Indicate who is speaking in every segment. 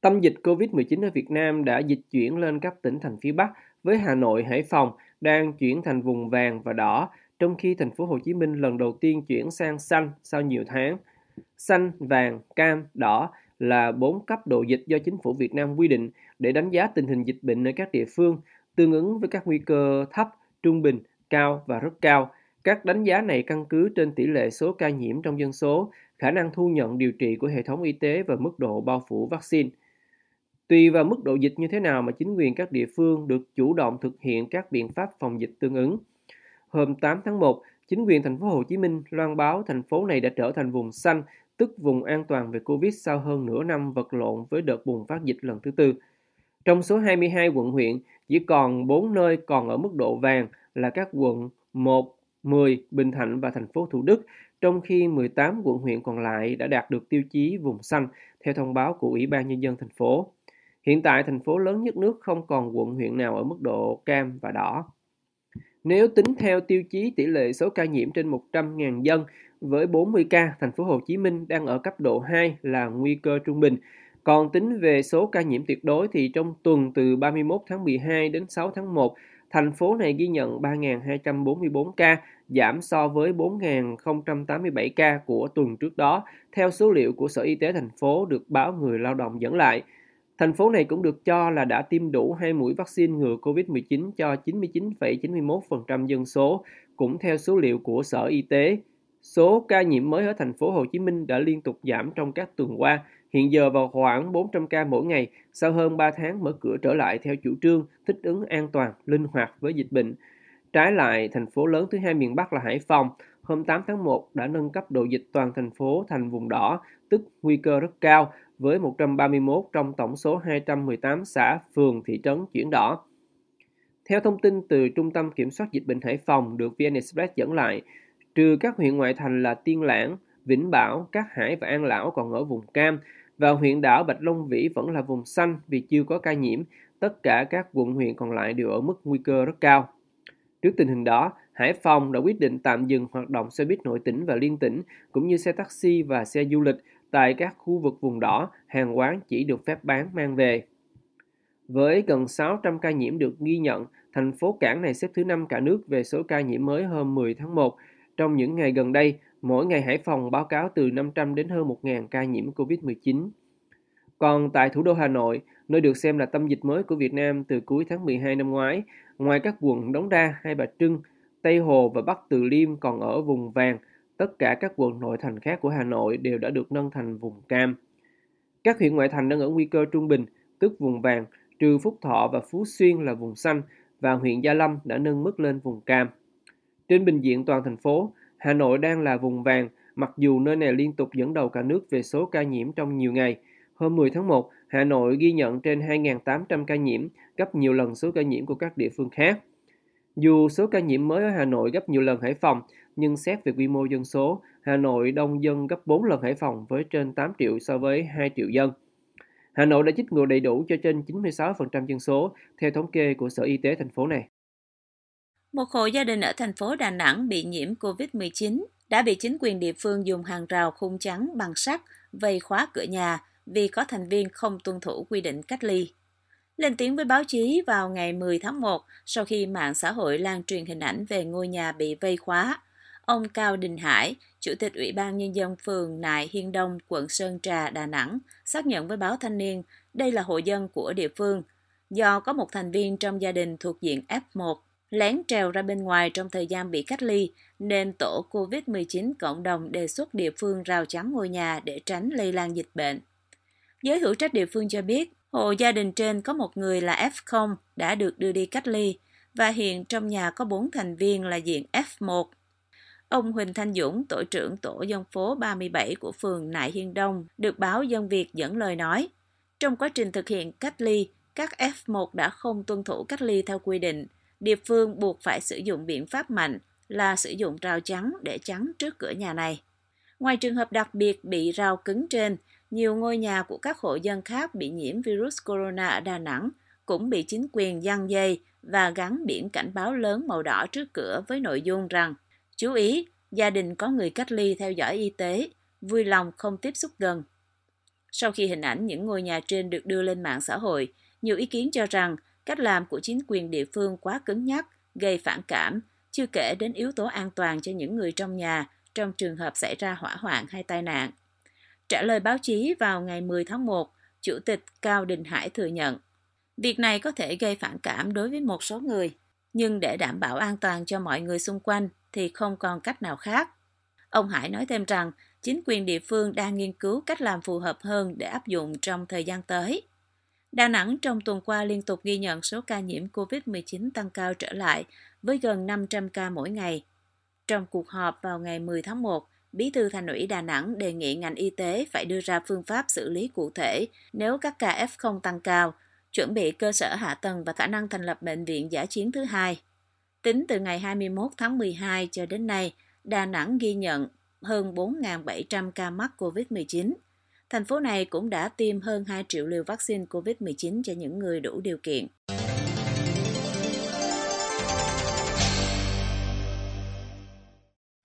Speaker 1: Tâm dịch COVID-19 ở Việt Nam đã dịch chuyển lên các tỉnh thành phía Bắc với Hà Nội, Hải Phòng đang chuyển thành vùng vàng và đỏ, trong khi thành phố Hồ Chí Minh lần đầu tiên chuyển sang xanh sau nhiều tháng. Xanh, vàng, cam, đỏ là bốn cấp độ dịch do chính phủ Việt Nam quy định để đánh giá tình hình dịch bệnh ở các địa phương, tương ứng với các nguy cơ thấp, trung bình, cao và rất cao. Các đánh giá này căn cứ trên tỷ lệ số ca nhiễm trong dân số, khả năng thu nhận điều trị của hệ thống y tế và mức độ bao phủ vaccine. Tùy vào mức độ dịch như thế nào mà chính quyền các địa phương được chủ động thực hiện các biện pháp phòng dịch tương ứng. Hôm 8 tháng 1, chính quyền thành phố Hồ Chí Minh loan báo thành phố này đã trở thành vùng xanh, tức vùng an toàn về Covid sau hơn nửa năm vật lộn với đợt bùng phát dịch lần thứ tư. Trong số 22 quận huyện, chỉ còn 4 nơi còn ở mức độ vàng là các quận 1, 10, Bình Thạnh và thành phố Thủ Đức, trong khi 18 quận huyện còn lại đã đạt được tiêu chí vùng xanh theo thông báo của Ủy ban Nhân dân thành phố. Hiện tại, thành phố lớn nhất nước không còn quận huyện nào ở mức độ cam và đỏ. Nếu tính theo tiêu chí tỷ lệ số ca nhiễm trên 100.000 dân với 40 ca, thành phố Hồ Chí Minh đang ở cấp độ 2 là nguy cơ trung bình. Còn tính về số ca nhiễm tuyệt đối thì trong tuần từ 31 tháng 12 đến 6 tháng 1, thành phố này ghi nhận 3.244 ca, giảm so với 4.087 ca của tuần trước đó, theo số liệu của Sở Y tế thành phố được báo Người Lao động dẫn lại. Thành phố này cũng được cho là đã tiêm đủ hai mũi vaccine ngừa COVID-19 cho 99,91% dân số, cũng theo số liệu của Sở Y tế. Số ca nhiễm mới ở thành phố Hồ Chí Minh đã liên tục giảm trong các tuần qua, hiện giờ vào khoảng 400 ca mỗi ngày sau hơn 3 tháng mở cửa trở lại theo chủ trương thích ứng an toàn, linh hoạt với dịch bệnh. Trái lại, thành phố lớn thứ hai miền Bắc là Hải Phòng, hôm 8 tháng 1 đã nâng cấp độ dịch toàn thành phố thành vùng đỏ, tức nguy cơ rất cao, với 131 trong tổng số 218 xã, phường, thị trấn chuyển đỏ. Theo thông tin từ Trung tâm Kiểm soát Dịch bệnh Hải Phòng được VN Express dẫn lại, trừ các huyện ngoại thành là Tiên Lãng, Vĩnh Bảo, Cát Hải và An Lão còn ở vùng cam, và huyện đảo Bạch Long Vĩ vẫn là vùng xanh vì chưa có ca nhiễm, tất cả các quận huyện còn lại đều ở mức nguy cơ rất cao. Trước tình hình đó, Hải Phòng đã quyết định tạm dừng hoạt động xe buýt nội tỉnh và liên tỉnh, cũng như xe taxi và xe du lịch tại các khu vực vùng đỏ, hàng quán chỉ được phép bán mang về. Với gần 600 ca nhiễm được ghi nhận, thành phố Cảng này xếp thứ 5 cả nước về số ca nhiễm mới hôm 10 tháng 1. Trong những ngày gần đây, mỗi ngày Hải Phòng báo cáo từ 500 đến hơn 1.000 ca nhiễm COVID-19. Còn tại thủ đô Hà Nội, nơi được xem là tâm dịch mới của Việt Nam từ cuối tháng 12 năm ngoái, ngoài các quận Đống Đa, Hai Bà Trưng, Tây Hồ và Bắc Từ Liêm còn ở vùng vàng, tất cả các quận nội thành khác của Hà Nội đều đã được nâng thành vùng cam. Các huyện ngoại thành đang ở nguy cơ trung bình, tức vùng vàng, trừ Phúc Thọ và Phú Xuyên là vùng xanh và huyện Gia Lâm đã nâng mức lên vùng cam. Trên bình diện toàn thành phố, Hà Nội đang là vùng vàng, mặc dù nơi này liên tục dẫn đầu cả nước về số ca nhiễm trong nhiều ngày. Hôm 10 tháng 1, Hà Nội ghi nhận trên 2.800 ca nhiễm, gấp nhiều lần số ca nhiễm của các địa phương khác. Dù số ca nhiễm mới ở Hà Nội gấp nhiều lần Hải Phòng, nhưng xét về quy mô dân số, Hà Nội đông dân gấp 4 lần Hải Phòng với trên 8 triệu so với 2 triệu dân. Hà Nội đã chích ngừa đầy đủ cho trên 96% dân số, theo thống kê của Sở Y tế thành phố này.
Speaker 2: Một hộ gia đình ở thành phố Đà Nẵng bị nhiễm COVID-19 đã bị chính quyền địa phương dùng hàng rào khung trắng bằng sắt vây khóa cửa nhà vì có thành viên không tuân thủ quy định cách ly. Lên tiếng với báo chí vào ngày 10 tháng 1 sau khi mạng xã hội lan truyền hình ảnh về ngôi nhà bị vây khóa, ông Cao Đình Hải, Chủ tịch Ủy ban Nhân dân phường Nại Hiên Đông, quận Sơn Trà, Đà Nẵng, xác nhận với báo Thanh niên đây là hộ dân của địa phương. Do có một thành viên trong gia đình thuộc diện F1 lén trèo ra bên ngoài trong thời gian bị cách ly, nên tổ COVID-19 cộng đồng đề xuất địa phương rào chắn ngôi nhà để tránh lây lan dịch bệnh. Giới hữu trách địa phương cho biết, hộ gia đình trên có một người là F0 đã được đưa đi cách ly và hiện trong nhà có 4 thành viên là diện F1. Ông Huỳnh Thanh Dũng, tổ trưởng tổ dân phố 37 của phường Nại Hiên Đông, được báo Dân Việt dẫn lời nói. Trong quá trình thực hiện cách ly, các F1 đã không tuân thủ cách ly theo quy định. Địa phương buộc phải sử dụng biện pháp mạnh là sử dụng rào chắn để chắn trước cửa nhà này. Ngoài trường hợp đặc biệt bị rào cứng trên, nhiều ngôi nhà của các hộ dân khác bị nhiễm virus corona ở Đà Nẵng cũng bị chính quyền giăng dây và gắn biển cảnh báo lớn màu đỏ trước cửa với nội dung rằng Chú ý, gia đình có người cách ly theo dõi y tế, vui lòng không tiếp xúc gần. Sau khi hình ảnh những ngôi nhà trên được đưa lên mạng xã hội, nhiều ý kiến cho rằng cách làm của chính quyền địa phương quá cứng nhắc, gây phản cảm, chưa kể đến yếu tố an toàn cho những người trong nhà trong trường hợp xảy ra hỏa hoạn hay tai nạn. Trả lời báo chí vào ngày 10 tháng 1, Chủ tịch Cao Đình Hải thừa nhận, việc này có thể gây phản cảm đối với một số người, nhưng để đảm bảo an toàn cho mọi người xung quanh thì không còn cách nào khác. Ông Hải nói thêm rằng, chính quyền địa phương đang nghiên cứu cách làm phù hợp hơn để áp dụng trong thời gian tới. Đà Nẵng trong tuần qua liên tục ghi nhận số ca nhiễm COVID-19 tăng cao trở lại với gần 500 ca mỗi ngày. Trong cuộc họp vào ngày 10 tháng 1, Bí thư Thành ủy Đà Nẵng đề nghị ngành y tế phải đưa ra phương pháp xử lý cụ thể nếu các ca F0 tăng cao, chuẩn bị cơ sở hạ tầng và khả năng thành lập bệnh viện giả chiến thứ hai. Tính từ ngày 21 tháng 12 cho đến nay, Đà Nẵng ghi nhận hơn 4.700 ca mắc COVID-19. Thành phố này cũng đã tiêm hơn 2 triệu liều vaccine COVID-19 cho những người đủ điều kiện.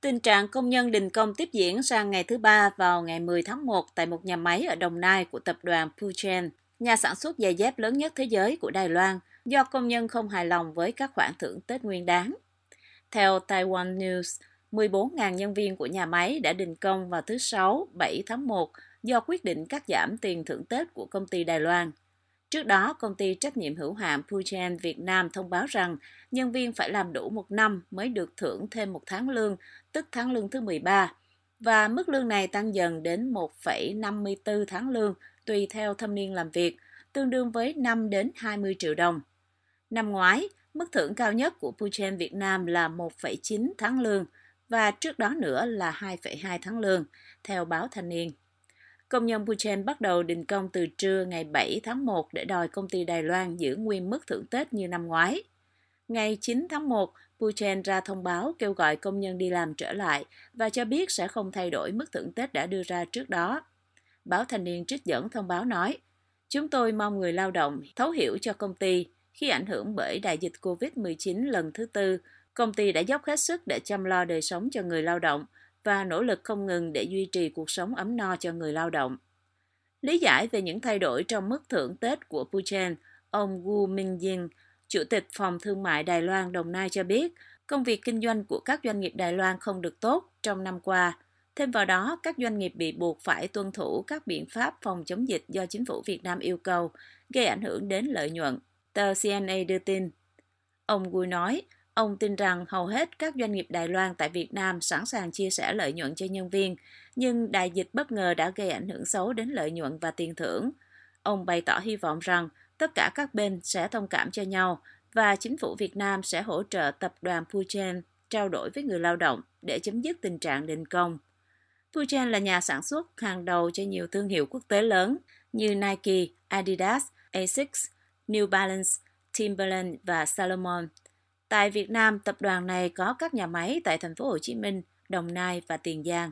Speaker 2: Tình trạng công nhân đình công tiếp diễn sang ngày thứ ba vào ngày 10 tháng 1 tại một nhà máy ở Đồng Nai của tập đoàn Puchen, nhà sản xuất giày dép lớn nhất thế giới của Đài Loan, do công nhân không hài lòng với các khoản thưởng Tết Nguyên đáng. Theo Taiwan News, 14.000 nhân viên của nhà máy đã đình công vào thứ Sáu, 7 tháng 1 do quyết định cắt giảm tiền thưởng Tết của công ty Đài Loan. Trước đó, công ty trách nhiệm hữu hạn Puchen Việt Nam thông báo rằng nhân viên phải làm đủ một năm mới được thưởng thêm một tháng lương, tức tháng lương thứ 13, và mức lương này tăng dần đến 1,54 tháng lương tùy theo thâm niên làm việc, tương đương với 5 đến 20 triệu đồng. Năm ngoái, mức thưởng cao nhất của Puchen Việt Nam là 1,9 tháng lương và trước đó nữa là 2,2 tháng lương, theo báo Thanh niên. Công nhân Puchen bắt đầu đình công từ trưa ngày 7 tháng 1 để đòi công ty Đài Loan giữ nguyên mức thưởng Tết như năm ngoái. Ngày 9 tháng 1, Puchen ra thông báo kêu gọi công nhân đi làm trở lại và cho biết sẽ không thay đổi mức thưởng Tết đã đưa ra trước đó. Báo Thanh niên trích dẫn thông báo nói, Chúng tôi mong người lao động thấu hiểu cho công ty khi ảnh hưởng bởi đại dịch COVID-19 lần thứ tư, công ty đã dốc hết sức để chăm lo đời sống cho người lao động – và nỗ lực không ngừng để duy trì cuộc sống ấm no cho người lao động. Lý giải về những thay đổi trong mức thưởng Tết của Puchen, ông Wu Mingjing, Chủ tịch Phòng Thương mại Đài Loan Đồng Nai cho biết, công việc kinh doanh của các doanh nghiệp Đài Loan không được tốt trong năm qua. Thêm vào đó, các doanh nghiệp bị buộc phải tuân thủ các biện pháp phòng chống dịch do chính phủ Việt Nam yêu cầu, gây ảnh hưởng đến lợi nhuận. Tờ CNA đưa tin. Ông Gui nói, Ông tin rằng hầu hết các doanh nghiệp Đài Loan tại Việt Nam sẵn sàng chia sẻ lợi nhuận cho nhân viên, nhưng đại dịch bất ngờ đã gây ảnh hưởng xấu đến lợi nhuận và tiền thưởng. Ông bày tỏ hy vọng rằng tất cả các bên sẽ thông cảm cho nhau và chính phủ Việt Nam sẽ hỗ trợ tập đoàn Puchen trao đổi với người lao động để chấm dứt tình trạng đình công. Puchen là nhà sản xuất hàng đầu cho nhiều thương hiệu quốc tế lớn như Nike, Adidas, Asics, New Balance, Timberland và Salomon – Tại Việt Nam, tập đoàn này có các nhà máy tại thành phố Hồ Chí Minh, Đồng Nai và Tiền Giang.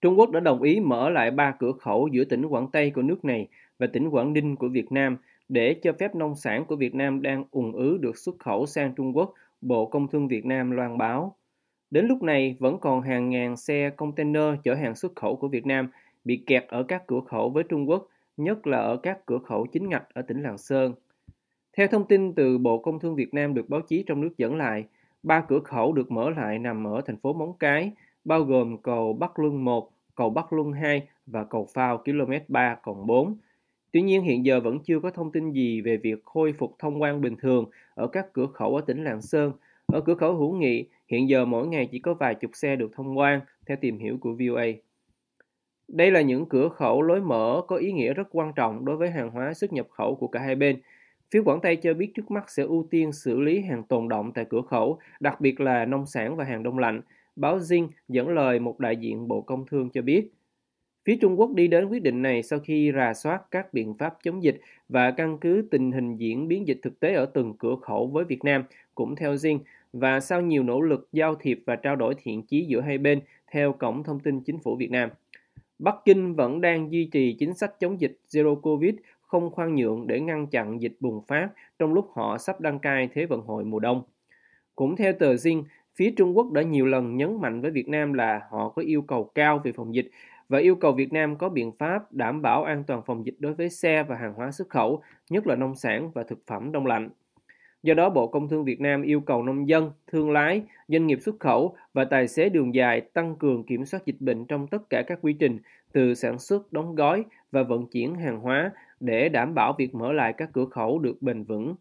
Speaker 1: Trung Quốc đã đồng ý mở lại ba cửa khẩu giữa tỉnh Quảng Tây của nước này và tỉnh Quảng Ninh của Việt Nam để cho phép nông sản của Việt Nam đang ùn ứ được xuất khẩu sang Trung Quốc, Bộ Công Thương Việt Nam loan báo. Đến lúc này, vẫn còn hàng ngàn xe container chở hàng xuất khẩu của Việt Nam bị kẹt ở các cửa khẩu với Trung Quốc, nhất là ở các cửa khẩu chính ngạch ở tỉnh Lạng Sơn. Theo thông tin từ Bộ Công Thương Việt Nam được báo chí trong nước dẫn lại, ba cửa khẩu được mở lại nằm ở thành phố Móng Cái, bao gồm cầu Bắc Luân 1, cầu Bắc Luân 2 và cầu Phao km 3 còn 4. Tuy nhiên hiện giờ vẫn chưa có thông tin gì về việc khôi phục thông quan bình thường ở các cửa khẩu ở tỉnh Lạng Sơn. Ở cửa khẩu Hữu Nghị, hiện giờ mỗi ngày chỉ có vài chục xe được thông quan, theo tìm hiểu của VOA. Đây là những cửa khẩu lối mở có ý nghĩa rất quan trọng đối với hàng hóa xuất nhập khẩu của cả hai bên, Phía Quảng Tây cho biết trước mắt sẽ ưu tiên xử lý hàng tồn động tại cửa khẩu, đặc biệt là nông sản và hàng đông lạnh. Báo Zing dẫn lời một đại diện Bộ Công Thương cho biết. Phía Trung Quốc đi đến quyết định này sau khi rà soát các biện pháp chống dịch và căn cứ tình hình diễn biến dịch thực tế ở từng cửa khẩu với Việt Nam, cũng theo Dinh, và sau nhiều nỗ lực giao thiệp và trao đổi thiện chí giữa hai bên, theo Cổng Thông tin Chính phủ Việt Nam. Bắc Kinh vẫn đang duy trì chính sách chống dịch Zero Covid không khoan nhượng để ngăn chặn dịch bùng phát trong lúc họ sắp đăng cai Thế vận hội mùa đông. Cũng theo tờ Zing, phía Trung Quốc đã nhiều lần nhấn mạnh với Việt Nam là họ có yêu cầu cao về phòng dịch và yêu cầu Việt Nam có biện pháp đảm bảo an toàn phòng dịch đối với xe và hàng hóa xuất khẩu, nhất là nông sản và thực phẩm đông lạnh. Do đó, Bộ Công Thương Việt Nam yêu cầu nông dân, thương lái, doanh nghiệp xuất khẩu và tài xế đường dài tăng cường kiểm soát dịch bệnh trong tất cả các quy trình từ sản xuất, đóng gói và vận chuyển hàng hóa để đảm bảo việc mở lại các cửa khẩu được bền vững.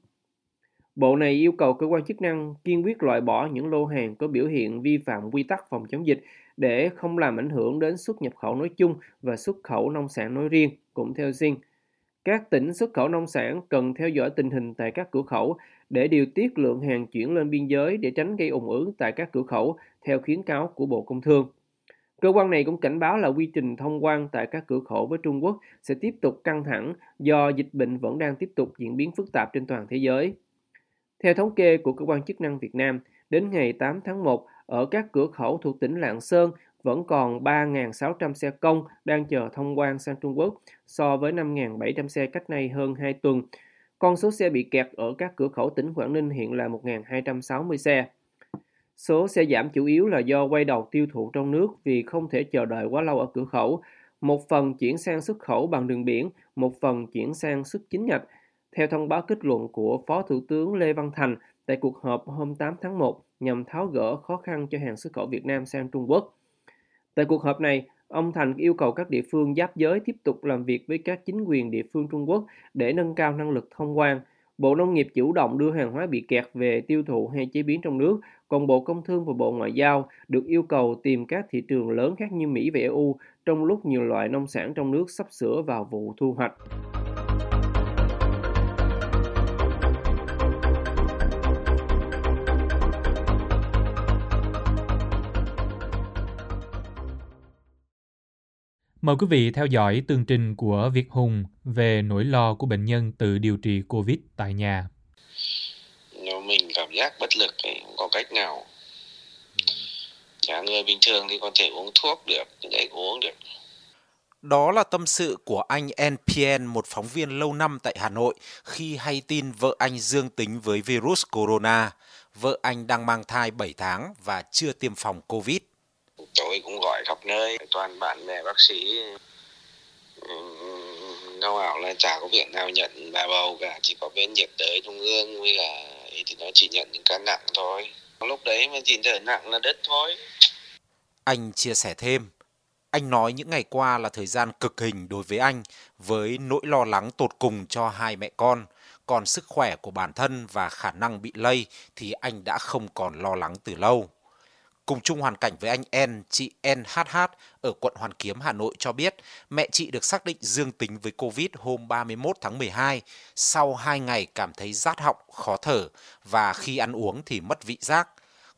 Speaker 1: Bộ này yêu cầu cơ quan chức năng kiên quyết loại bỏ những lô hàng có biểu hiện vi phạm quy tắc phòng chống dịch để không làm ảnh hưởng đến xuất nhập khẩu nói chung và xuất khẩu nông sản nói riêng, cũng theo riêng, Các tỉnh xuất khẩu nông sản cần theo dõi tình hình tại các cửa khẩu để điều tiết lượng hàng chuyển lên biên giới để tránh gây ủng ứ tại các cửa khẩu theo khuyến cáo của Bộ Công Thương. Cơ quan này cũng cảnh báo là quy trình thông quan tại các cửa khẩu với Trung Quốc sẽ tiếp tục căng thẳng do dịch bệnh vẫn đang tiếp tục diễn biến phức tạp trên toàn thế giới. Theo thống kê của cơ quan chức năng Việt Nam, đến ngày 8 tháng 1, ở các cửa khẩu thuộc tỉnh Lạng Sơn vẫn còn 3.600 xe công đang chờ thông quan sang Trung Quốc so với 5.700 xe cách nay hơn 2 tuần. Con số xe bị kẹt ở các cửa khẩu tỉnh Quảng Ninh hiện là 1.260 xe. Số xe giảm chủ yếu là do quay đầu tiêu thụ trong nước vì không thể chờ đợi quá lâu ở cửa khẩu. Một phần chuyển sang xuất khẩu bằng đường biển, một phần chuyển sang xuất chính ngạch. Theo thông báo kết luận của Phó Thủ tướng Lê Văn Thành tại cuộc họp hôm 8 tháng 1 nhằm tháo gỡ khó khăn cho hàng xuất khẩu Việt Nam sang Trung Quốc. Tại cuộc họp này, ông Thành yêu cầu các địa phương giáp giới tiếp tục làm việc với các chính quyền địa phương Trung Quốc để nâng cao năng lực thông quan. Bộ Nông nghiệp chủ động đưa hàng hóa bị kẹt về tiêu thụ hay chế biến trong nước, còn Bộ Công Thương và Bộ Ngoại giao được yêu cầu tìm các thị trường lớn khác như Mỹ và EU trong lúc nhiều loại nông sản trong nước sắp sửa vào vụ thu hoạch.
Speaker 3: Mời quý vị theo dõi tường trình của Việt Hùng về nỗi lo của bệnh nhân tự điều trị COVID tại nhà.
Speaker 4: Nếu mình cảm giác bất lực thì không có cách nào. Chả người bình thường thì có thể uống thuốc được, những cái uống được.
Speaker 5: Đó là tâm sự của anh NPN, một phóng viên lâu năm tại Hà Nội, khi hay tin vợ anh dương tính với virus corona. Vợ anh đang mang thai 7 tháng và chưa tiêm phòng COVID
Speaker 4: tôi cũng gọi khắp nơi, toàn bạn bè, bác sĩ. Ừ, nó bảo là chả có viện nào nhận bà bầu cả, chỉ có bên nhiệt đới trung ương với cả ấy thì nó chỉ nhận những ca nặng thôi. Lúc đấy mà chỉ trở nặng là đất thôi.
Speaker 5: Anh chia sẻ thêm, anh nói những ngày qua là thời gian cực hình đối với anh, với nỗi lo lắng tột cùng cho hai mẹ con. Còn sức khỏe của bản thân và khả năng bị lây thì anh đã không còn lo lắng từ lâu. Cùng chung hoàn cảnh với anh N, chị NHH ở quận Hoàn Kiếm, Hà Nội cho biết mẹ chị được xác định dương tính với Covid hôm 31 tháng 12. Sau 2 ngày cảm thấy rát họng, khó thở và khi ăn uống thì mất vị giác.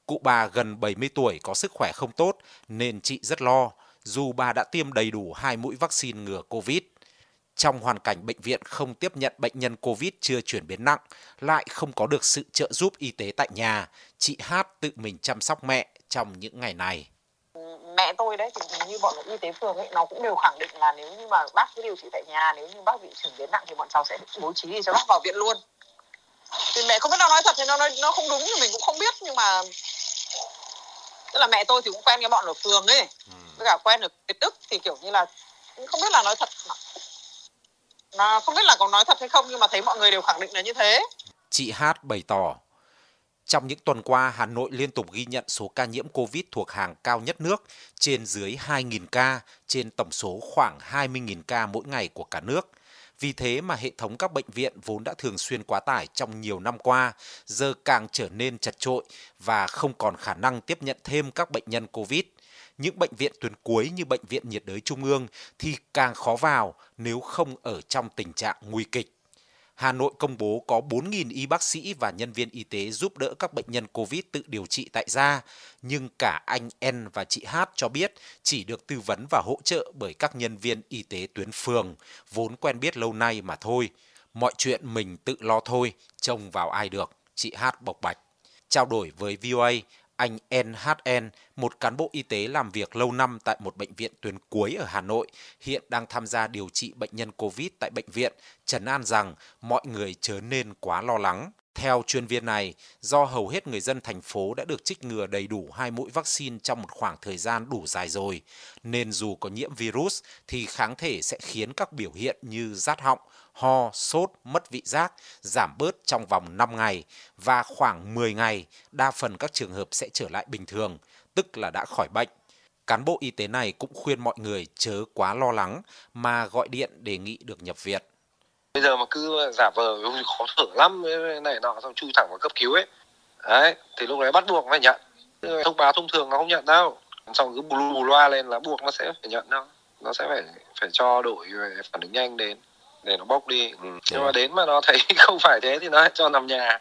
Speaker 5: Cụ bà gần 70 tuổi có sức khỏe không tốt nên chị rất lo dù bà đã tiêm đầy đủ hai mũi vaccine ngừa Covid. Trong hoàn cảnh bệnh viện không tiếp nhận bệnh nhân COVID chưa chuyển biến nặng, lại không có được sự trợ giúp y tế tại nhà, chị Hát tự mình chăm sóc mẹ trong những ngày này.
Speaker 6: Mẹ tôi đấy thì như bọn y tế phường ấy nó cũng đều khẳng định là nếu như mà bác cứ điều trị tại nhà nếu như bác bị chuyển biến nặng thì bọn cháu sẽ bố trí đi cho bác vào viện luôn. Thì mẹ không biết nào nói thật thì nó nói nó không đúng thì mình cũng không biết nhưng mà tức là mẹ tôi thì cũng quen cái bọn ở phường ấy. Ừ. với cả quen ở Việt Đức thì kiểu như là không biết là nói thật. Mà không biết là có nói thật hay không nhưng mà thấy mọi người đều khẳng định là như thế.
Speaker 5: Chị Hát bày tỏ trong những tuần qua, Hà Nội liên tục ghi nhận số ca nhiễm COVID thuộc hàng cao nhất nước, trên dưới 2.000 ca, trên tổng số khoảng 20.000 ca mỗi ngày của cả nước. Vì thế mà hệ thống các bệnh viện vốn đã thường xuyên quá tải trong nhiều năm qua, giờ càng trở nên chật trội và không còn khả năng tiếp nhận thêm các bệnh nhân COVID. Những bệnh viện tuyến cuối như Bệnh viện nhiệt đới Trung ương thì càng khó vào nếu không ở trong tình trạng nguy kịch. Hà Nội công bố có 4.000 y bác sĩ và nhân viên y tế giúp đỡ các bệnh nhân COVID tự điều trị tại gia, nhưng cả anh N và chị H cho biết chỉ được tư vấn và hỗ trợ bởi các nhân viên y tế tuyến phường, vốn quen biết lâu nay mà thôi. Mọi chuyện mình tự lo thôi, trông vào ai được, chị H bộc bạch. Trao đổi với VOA, anh NHN, một cán bộ y tế làm việc lâu năm tại một bệnh viện tuyến cuối ở Hà Nội, hiện đang tham gia điều trị bệnh nhân COVID tại bệnh viện, trấn an rằng mọi người chớ nên quá lo lắng. Theo chuyên viên này, do hầu hết người dân thành phố đã được trích ngừa đầy đủ hai mũi vaccine trong một khoảng thời gian đủ dài rồi, nên dù có nhiễm virus thì kháng thể sẽ khiến các biểu hiện như rát họng, ho, sốt, mất vị giác giảm bớt trong vòng 5 ngày và khoảng 10 ngày, đa phần các trường hợp sẽ trở lại bình thường, tức là đã khỏi bệnh. Cán bộ y tế này cũng khuyên mọi người chớ quá lo lắng mà gọi điện đề nghị được nhập viện.
Speaker 7: Bây giờ mà cứ giả vờ khó thở lắm này nọ xong chui thẳng vào cấp cứu ấy. Đấy, thì lúc đấy bắt buộc phải nhận. Thông báo thông thường nó không nhận đâu. Xong cứ bù, bù loa lên là buộc nó sẽ phải nhận đâu. Nó sẽ phải phải cho đội phản ứng nhanh đến để nó bốc đi. Ừ. Nhưng mà đến mà nó thấy không phải thế thì nó cho nằm nhà.